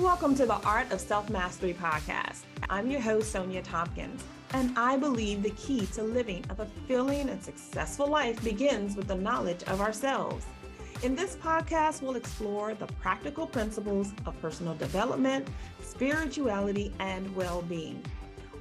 Welcome to the Art of Self Mastery podcast. I'm your host, Sonja Thompkins, and I believe the key to living a fulfilling and successful life begins with the knowledge of ourselves. In this podcast, we'll explore the practical principles of personal development, spirituality, and well being.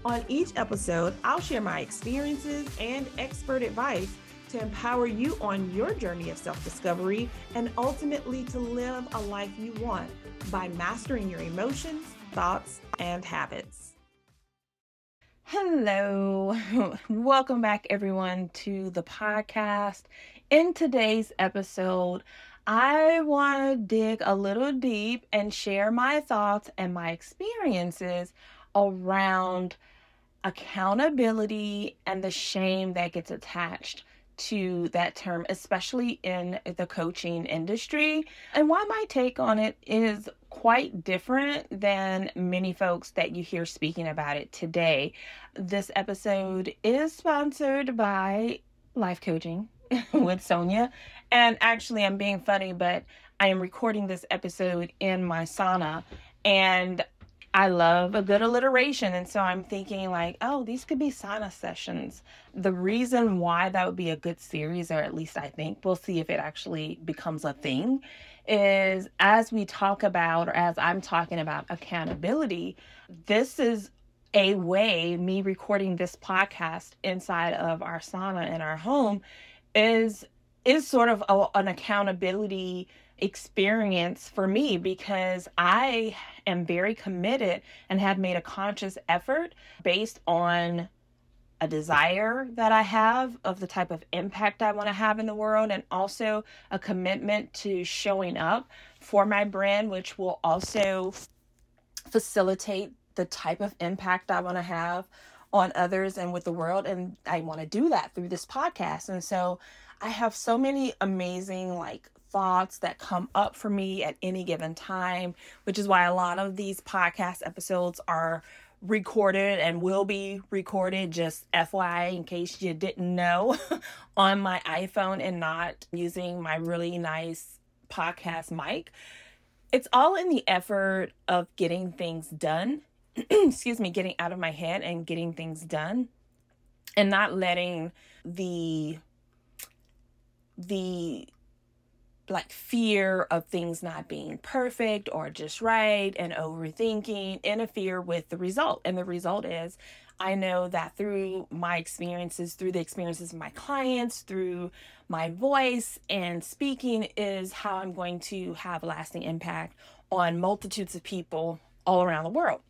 On each episode, I'll share my experiences and expert advice to empower you on your journey of self discovery and ultimately to live a life you want by mastering your emotions, thoughts, and habits. Hello, welcome back, everyone, to the podcast. In today's episode, I want to dig a little deep and share my thoughts and my experiences around accountability and the shame that gets attached to that term, especially in the coaching industry. And why my take on it is quite different than many folks that you hear speaking about it today. This episode is sponsored by Life Coaching with Sonja. And actually, I'm being funny, but I am recording this episode in my sauna. And I love a good alliteration. And so I'm thinking, like, oh, these could be sauna sessions. The reason why that would be a good series, or at least I think, we'll see if it actually becomes a thing, is as we talk about, or as I'm talking about accountability, this is a way, me recording this podcast inside of our sauna in our home is is sort of a, an accountability experience for me because I am very committed and have made a conscious effort based on a desire that I have of the type of impact I want to have in the world, and also a commitment to showing up for my brand, which will also facilitate the type of impact I want to have on others and with the world. And I want to do that through this podcast. And so I have so many amazing, like, thoughts that come up for me at any given time, which is why a lot of these podcast episodes are recorded and will be recorded just FYI in case you didn't know on my iPhone and not using my really nice podcast mic. It's all in the effort of getting things done. Excuse me, getting out of my head and getting things done and not letting the the like fear of things not being perfect or just right and overthinking interfere with the result. And the result is I know that through my experiences, through the experiences of my clients, through my voice and speaking is how I'm going to have lasting impact on multitudes of people all around the world.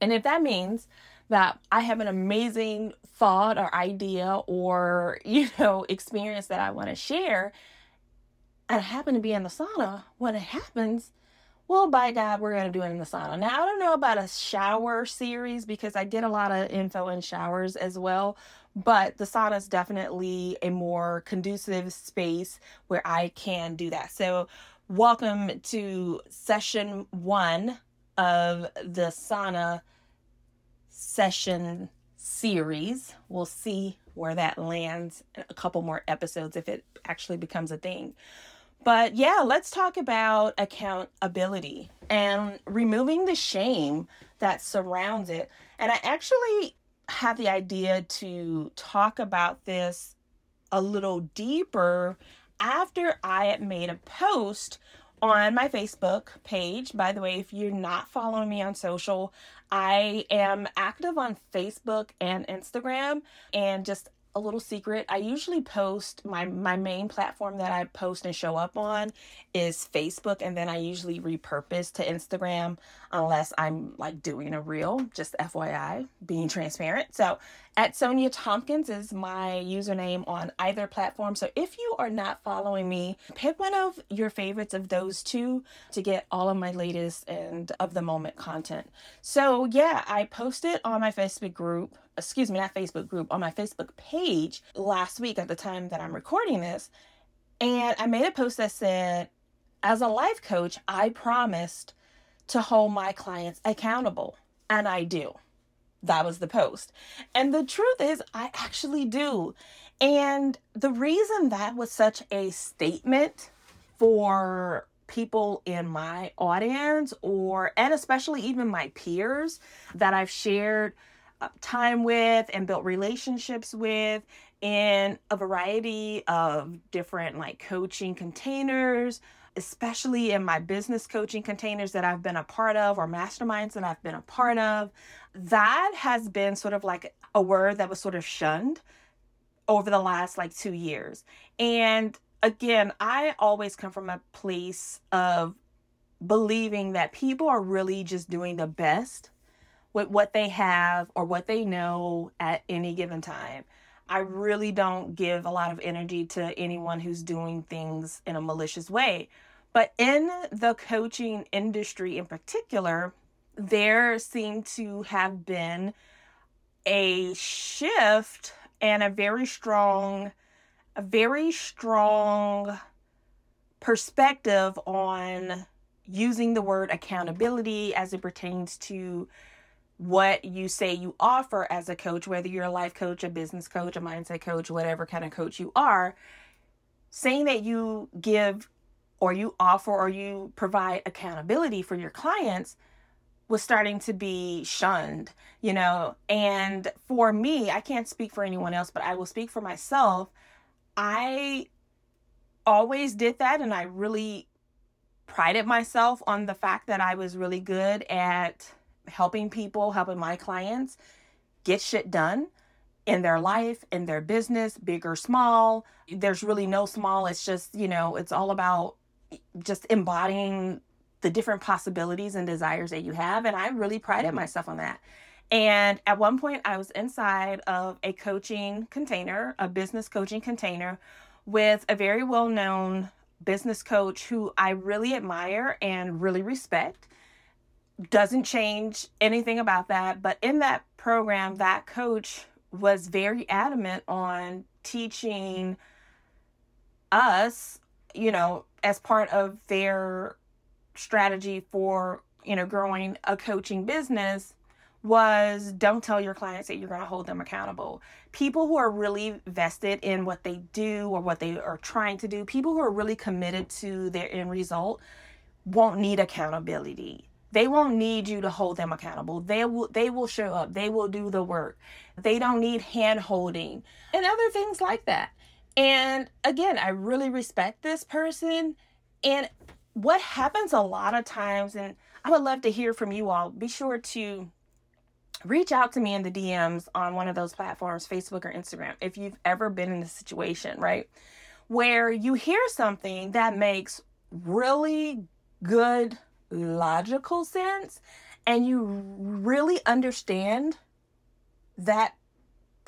And if that means that I have an amazing thought or idea or, you know, experience that I want to share, I happen to be in the sauna, when it happens, well, by God, we're going to do it in the sauna. Now, I don't know about a shower series because I did a lot of info in showers as well, but the sauna is definitely a more conducive space where I can do that. So, welcome to session one of the sauna session series. We'll see where that lands a couple more episodes if it actually becomes a thing. But yeah, let's talk about accountability and removing the shame that surrounds it. And I actually had the idea to talk about this a little deeper after I had made a post on my Facebook page. By the way, if you're not following me on social, I am active on Facebook and Instagram and just a little secret. I usually post my my main platform that I post and show up on is Facebook and then I usually repurpose to Instagram unless I'm like doing a reel, just FYI, being transparent. So, at Sonja Thompkins is my username on either platform. So, if you are not following me, pick one of your favorites of those two to get all of my latest and of the moment content. So, yeah, I posted on my Facebook group excuse me, not Facebook group, on my Facebook page last week at the time that I'm recording this. And I made a post that said, as a life coach, I promised to hold my clients accountable. And I do. That was the post. And the truth is, I actually do. And the reason that was such a statement for people in my audience or and especially even my peers that I've shared uh, time with and built relationships with in a variety of different like coaching containers especially in my business coaching containers that I've been a part of or masterminds that I've been a part of, that has been sort of like a word that was sort of shunned over the last like two years. And again, I always come from a place of believing that people are really just doing the best with what they have or what they know at any given time. I really don't give a lot of energy to anyone who's doing things in a malicious way. But in the coaching industry in particular, there seemed to have been a shift and a very strong, a very strong perspective on using the word accountability as it pertains to what you say you offer as a coach, whether you're a life coach, a business coach, a mindset coach, whatever kind of coach you are, saying that you give or you offer or you provide accountability for your clients was starting to be shunned, you know. And for me, I can't speak for anyone else, but I will speak for myself. I always did that and I really prided myself on the fact that I was really good at helping people, helping my clients get shit done in their life, in their business, big or small. There's really no small. It's just, you know, it's all about just embodying the different possibilities and desires that you have. And I really prided myself on that. And at one point, I was inside of a coaching container, a business coaching container, with a very well known business coach who I really admire and really respect doesn't change anything about that. But in that program, that coach was very adamant on teaching us, you know, as part of their strategy for, you know, growing a coaching business was don't tell your clients that you're going to hold them accountable. People who are really vested in what they do or what they are trying to do, people who are really committed to their end result won't need accountability they won't need you to hold them accountable. They will they will show up. They will do the work. They don't need hand holding and other things like that. And again, I really respect this person. And what happens a lot of times, and I would love to hear from you all, be sure to reach out to me in the DMs on one of those platforms, Facebook or Instagram, if you've ever been in a situation, right? Where you hear something that makes really good logical sense and you really understand that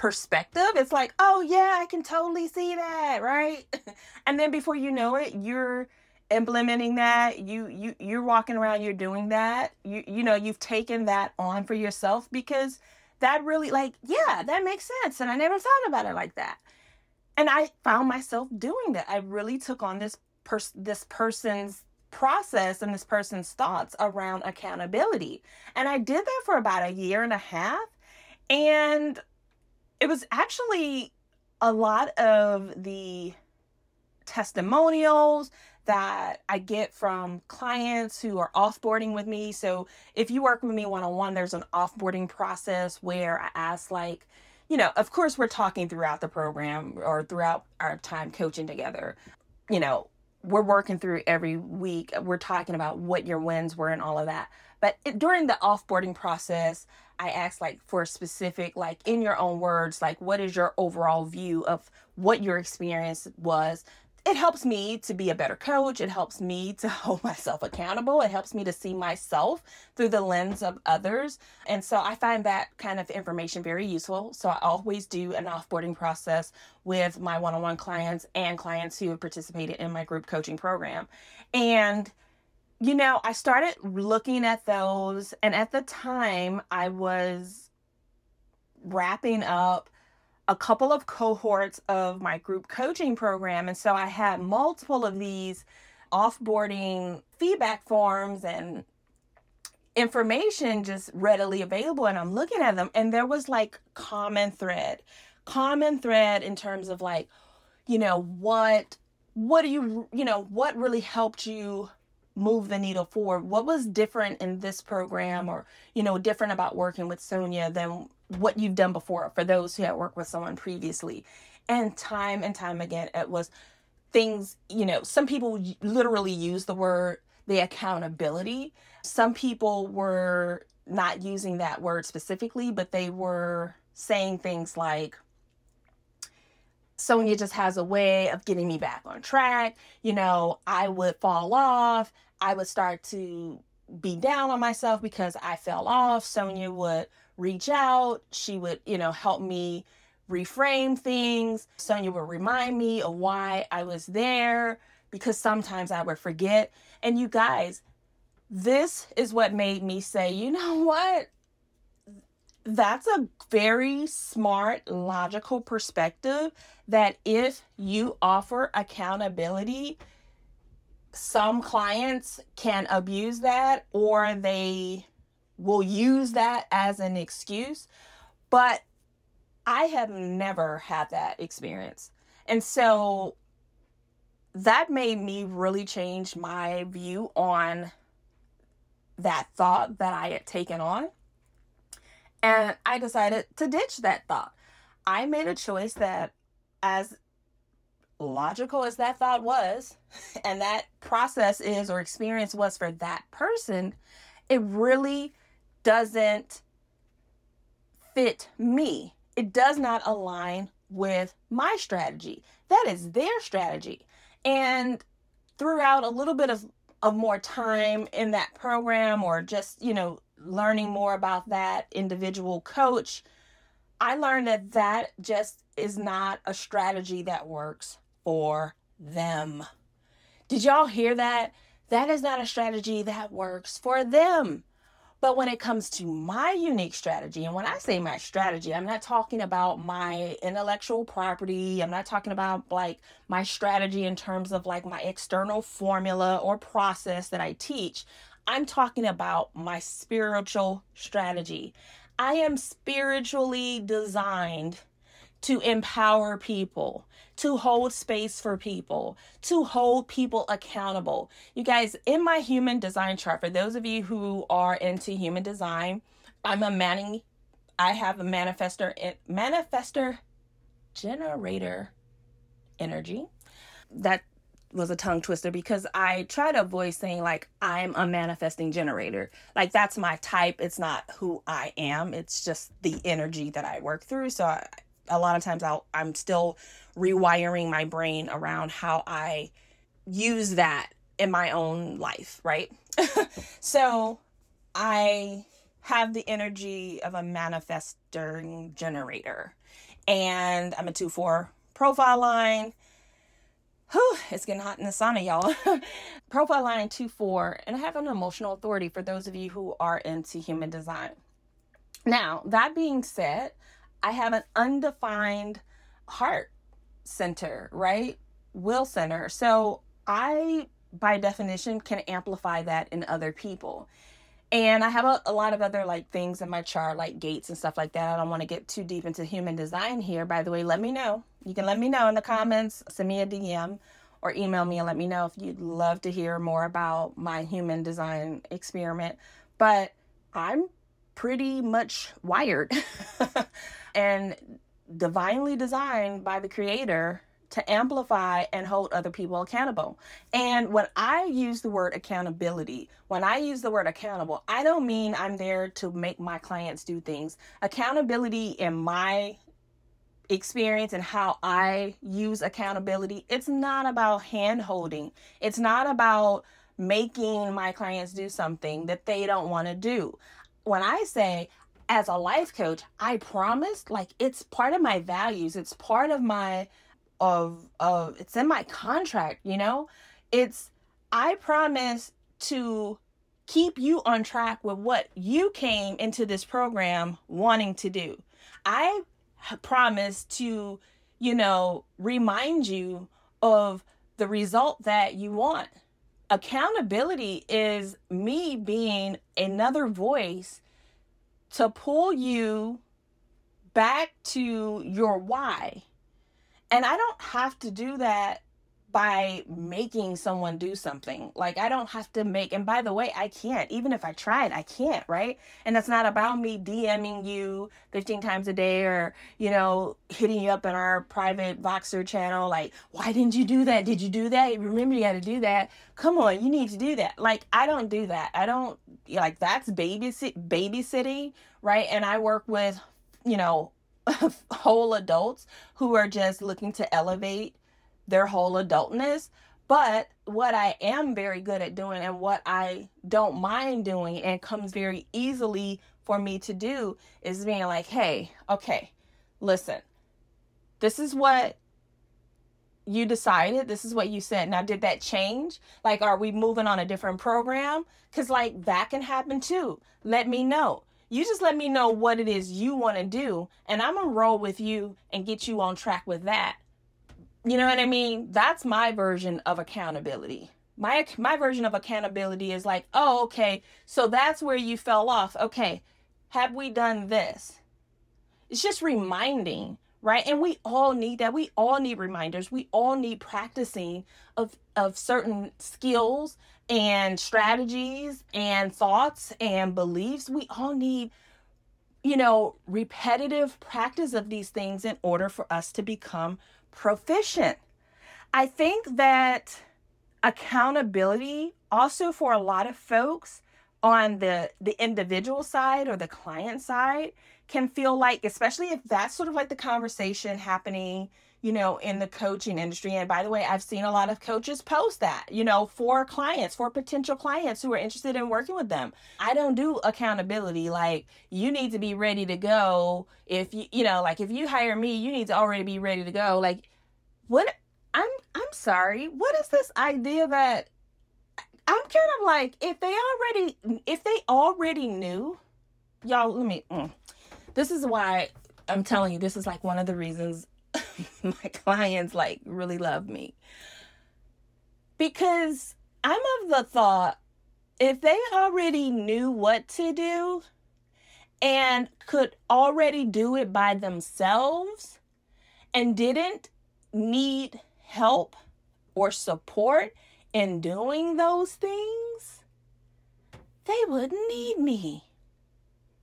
perspective, it's like, oh yeah, I can totally see that, right? and then before you know it, you're implementing that you you you're walking around you're doing that you you know you've taken that on for yourself because that really like yeah that makes sense and i never thought about it like that and i found myself doing that i really took on this person this person's process and this person's thoughts around accountability. And I did that for about a year and a half. And it was actually a lot of the testimonials that I get from clients who are offboarding with me. So if you work with me one on one, there's an offboarding process where I ask, like, you know, of course, we're talking throughout the program or throughout our time coaching together. You know, we're working through every week. We're talking about what your wins were and all of that. But it, during the offboarding process, I asked like for specific, like in your own words, like what is your overall view of what your experience was it helps me to be a better coach. It helps me to hold myself accountable. It helps me to see myself through the lens of others. And so I find that kind of information very useful. So I always do an offboarding process with my one on one clients and clients who have participated in my group coaching program. And you know, I started looking at those, and at the time, I was wrapping up a couple of cohorts of my group coaching program. And so I had multiple of these offboarding feedback forms and information just readily available. And I'm looking at them, and there was like common thread, common thread in terms of like, you know, what what do you you know what really helped you move the needle forward? What was different in this program or, you know, different about working with Sonja than what you've done before for those who had worked with someone previously? And time and time again, it was things, you know, some people literally use the word the accountability. Some people were not using that word specifically, but they were saying things like, Sonja just has a way of getting me back on track. You know, I would fall off. I would start to be down on myself because I fell off. Sonja would reach out. She would, you know, help me reframe things. Sonja would remind me of why I was there because sometimes I would forget. And you guys, this is what made me say, you know what? That's a very smart, logical perspective that if you offer accountability, some clients can abuse that or they will use that as an excuse. But I have never had that experience. And so that made me really change my view on that thought that I had taken on. And I decided to ditch that thought. I made a choice that, as logical as that thought was, and that process is or experience was for that person, it really doesn't fit me. It does not align with my strategy. That is their strategy. And throughout a little bit of, of more time in that program or just, you know, learning more about that individual coach, I learned that that just is not a strategy that works for them. Did y'all hear that? That is not a strategy that works for them. But when it comes to my unique strategy, and when I say my strategy, I'm not talking about my intellectual property. I'm not talking about like my strategy in terms of like my external formula or process that I teach. I'm talking about my spiritual strategy. I am spiritually designed to empower people, to hold space for people, to hold people accountable. You guys, in my human design chart, for those of you who are into human design, I'm a manning, I have a manifester, eh, manifester generator energy. That was a tongue twister because I try to avoid saying like I'm a manifesting generator. Like that's my type. It's not who I am. It's just the energy that I work through. So I, a lot of times I'll, I'm still rewiring my brain around how I use that in my own life, right? so I have the energy of a manifesting generator. And I'm a 2 4 profile line. Whew, it's getting hot in the sauna, y'all. profile line 2 4. And I have an emotional authority for those of you who are into human design. Now, that being said, I have an undefined heart center, right? Will center. So I, by definition, can amplify that in other people. And I have a, a lot of other like things in my chart, like gates and stuff like that. I don't want to get too deep into human design here. By the way, let me know. You can let me know in the comments, send me a DM or email me and let me know if you'd love to hear more about my human design experiment. But I'm pretty much wired and divinely designed by the creator to amplify and hold other people accountable. And when I use the word accountability, when I use the word accountable, I don't mean I'm there to make my clients do things. Accountability in my experience and how I use accountability, it's not about hand holding. It's not about making my clients do something that they don't want to do when I say as a life coach, I promise like it's part of my values. It's part of my of of it's in my contract, you know? It's I promise to keep you on track with what you came into this program wanting to do. I promise to, you know, remind you of the result that you want accountability is me being another voice to pull you back to your why. And I don't have to do that by making someone do something. Like I don't have to make and by the way, I can't. Even if I tried, I can't, right? And that's not about me DMing you 15 times a day or, you know, hitting you up in our private Voxer channel like, "Why didn't you do that? Did you do that? Remember you got to do that. Come on, you need to do that." Like I don't do that. I don't like that's babysit babysitting, right? And I work with, you know, whole adults who are just looking to elevate their whole adultness. But what I am very good at doing and what I don't mind doing and comes very easily for me to do is being like, hey, okay, listen, this is what you decided. This is what you said. Now did that change? Like are we moving on a different program? Because like that can happen too. Let me know. You just let me know what it is you want to do and i'm gonna roll with you and get you on track with that you know what I mean? That's my version of accountability. My my version of accountability is like, "Oh, okay. So that's where you fell off. Okay. Have we done this?" It's just reminding, right? And we all need that. We all need reminders. We all need practicing of of certain skills and strategies and thoughts and beliefs. We all need you know, repetitive practice of these things in order for us to become proficient. I think that accountability also for a lot of folks on the the individual side or the client side can feel like especially if that's sort of like the conversation happening you know in the coaching industry and by the way I've seen a lot of coaches post that you know for clients for potential clients who are interested in working with them I don't do accountability like you need to be ready to go if you you know like if you hire me you need to already be ready to go like what I'm I'm sorry. What is this idea that I'm kind of like if they already if they already knew, y'all. Let me. Mm, this is why I'm telling you. This is like one of the reasons my clients like really love me because I'm of the thought if they already knew what to do and could already do it by themselves and didn't need help or support in doing those things, they wouldn't need me.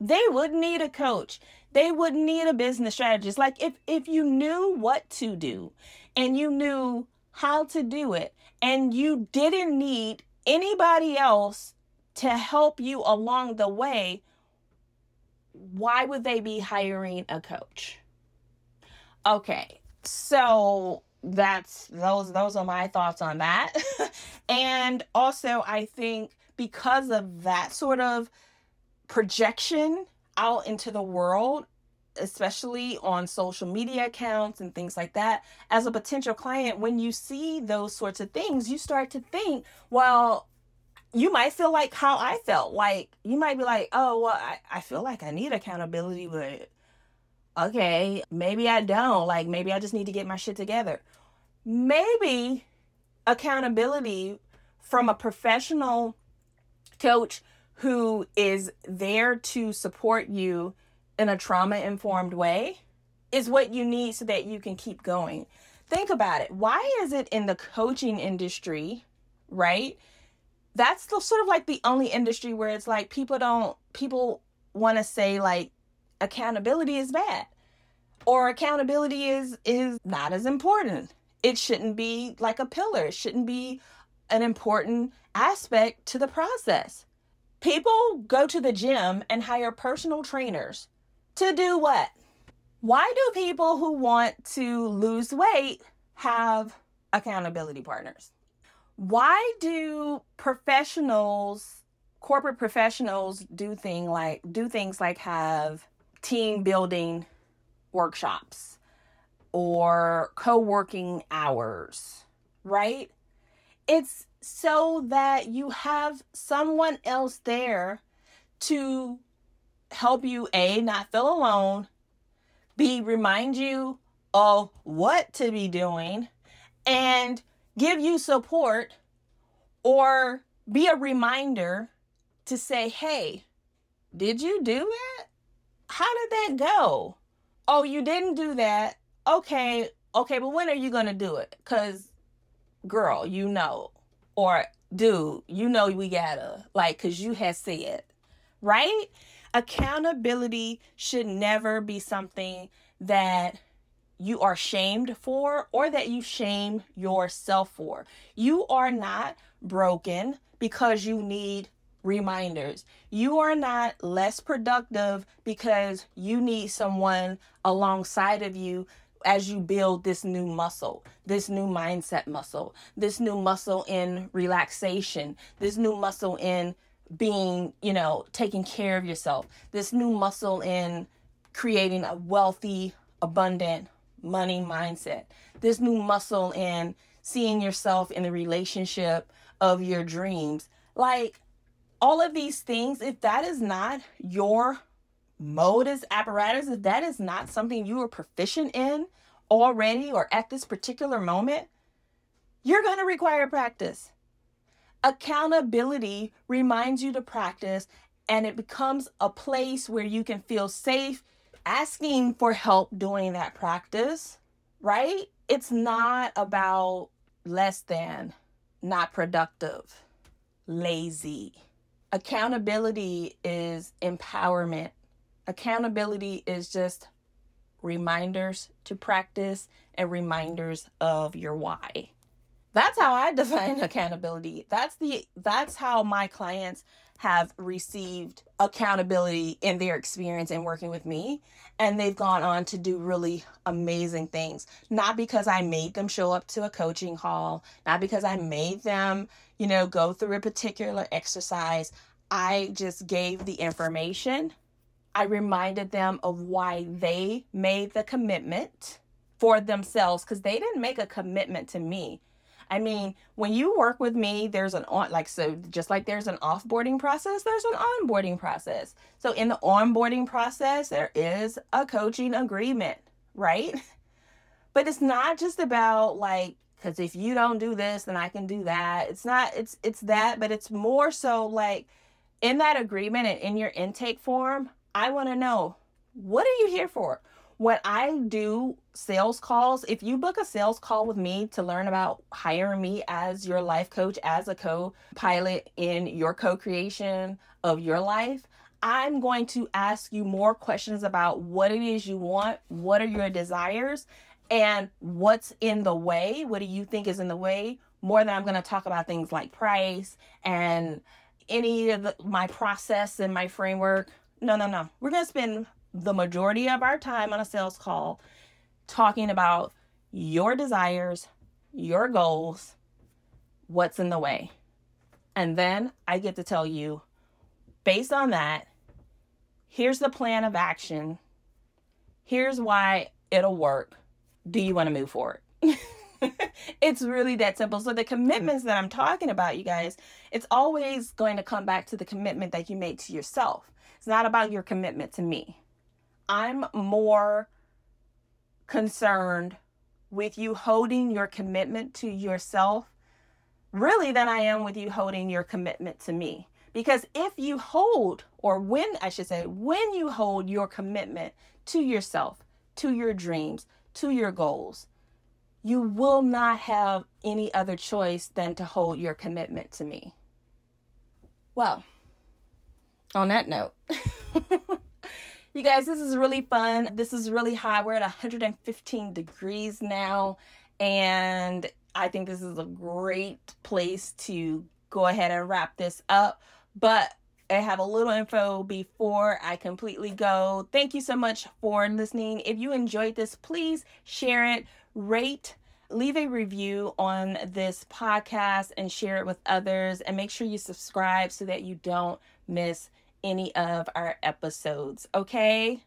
They wouldn't need a coach. They wouldn't need a business strategist. Like if if you knew what to do and you knew how to do it and you didn't need anybody else to help you along the way, why would they be hiring a coach? Okay, so that's those those are my thoughts on that. and also I think because of that sort of projection out into the world especially on social media accounts and things like that as a potential client when you see those sorts of things you start to think well you might feel like how i felt like you might be like oh well i, I feel like i need accountability but okay, maybe I don't. Like, maybe I just need to get my shit together. Maybe accountability from a professional coach who is there to support you in a trauma informed way is what you need so that you can keep going. Think about it. Why is it in the coaching industry, right? That's the, sort of like the only industry where it's like people don't, people want to say like accountability is bad or accountability is is not as important it shouldn't be like a pillar it shouldn't be an important aspect to the process people go to the gym and hire personal trainers to do what why do people who want to lose weight have accountability partners why do professionals corporate professionals do thing like do things like have team building workshops or co working hours, right? It's so that you have someone else there to help you, A, not feel alone, B, remind you of what to be doing, and give you support or be a reminder to say, hey, did you do that how did that go? Oh, you didn't do that. Okay, okay, but when are you to do it? Because girl, you know, or dude, you know we gotta, like, cause you had said, right? Accountability should never be something that you are shamed for or that you shame yourself for. You are not broken because you need reminders. You are not less productive because you need someone alongside of you as you build this new muscle, this new mindset muscle, this new muscle in relaxation, this new muscle in being, you know, taking care of yourself, this new muscle in creating a wealthy, abundant money mindset, this new muscle in seeing yourself in the relationship of your dreams. Like all of these things, if that is not your modus apparatus, if that is not something you are proficient in already or at this particular moment, you're going to require practice. Accountability reminds you to practice, and it becomes a place where you can feel safe asking for help doing that practice, right? It's not about less than, not productive, lazy. Accountability is empowerment. Accountability is just reminders to practice and reminders of your why. That's how I define accountability. That's the that's how my clients have received accountability in their experience in working with me and they've gone on to do really amazing things not because i made them show up to a coaching call not because i made them you know go through a particular exercise i just gave the information I reminded them of why they made the commitment for themselves because they didn't make a commitment to me. I mean, when you work with me, there's an on like so just like there's an offboarding process, there's an onboarding process. So in the onboarding process, there is a coaching agreement, right? But it's not just about like cuz if you don't do this, then I can do that. It's not it's it's that, but it's more so like in that agreement and in your intake form, I want to know what are you here for? When I do sales calls, if you book a sales call with me to learn about hiring me as your life coach, as a co pilot in your co creation of your life, I'm going to ask you more questions about what it is you want, what are your desires, and what's in the way. What do you think is in the way? More than I'm going to talk about things like price and any of the, my process and my framework no, no, no. We're going to spend the majority of our time on a sales call talking about your desires, your goals, what's in the way. And then I get to tell you, based on that, here's the plan of action. Here's why it'll work. Do you want to move forward? it's really that simple. So, the commitments that I'm talking about, you guys, it's always going to come back to the commitment that you made to yourself. It's not about your commitment to me. I'm more concerned with you holding your commitment to yourself really than I am with you holding your commitment to me. Because if you hold, or when I should say, when you hold your commitment to yourself, to your dreams, to your goals, you will not have any other choice than to hold your commitment to me. Well, on that note, you guys, this is really fun. This is really hot. We're at 115 degrees now, and I think this is a great place to go ahead and wrap this up. But I have a little info before I completely go. Thank you so much for listening. If you enjoyed this, please share it, rate, leave a review on this podcast, and share it with others. And make sure you subscribe so that you don't miss any of our episodes. Okay?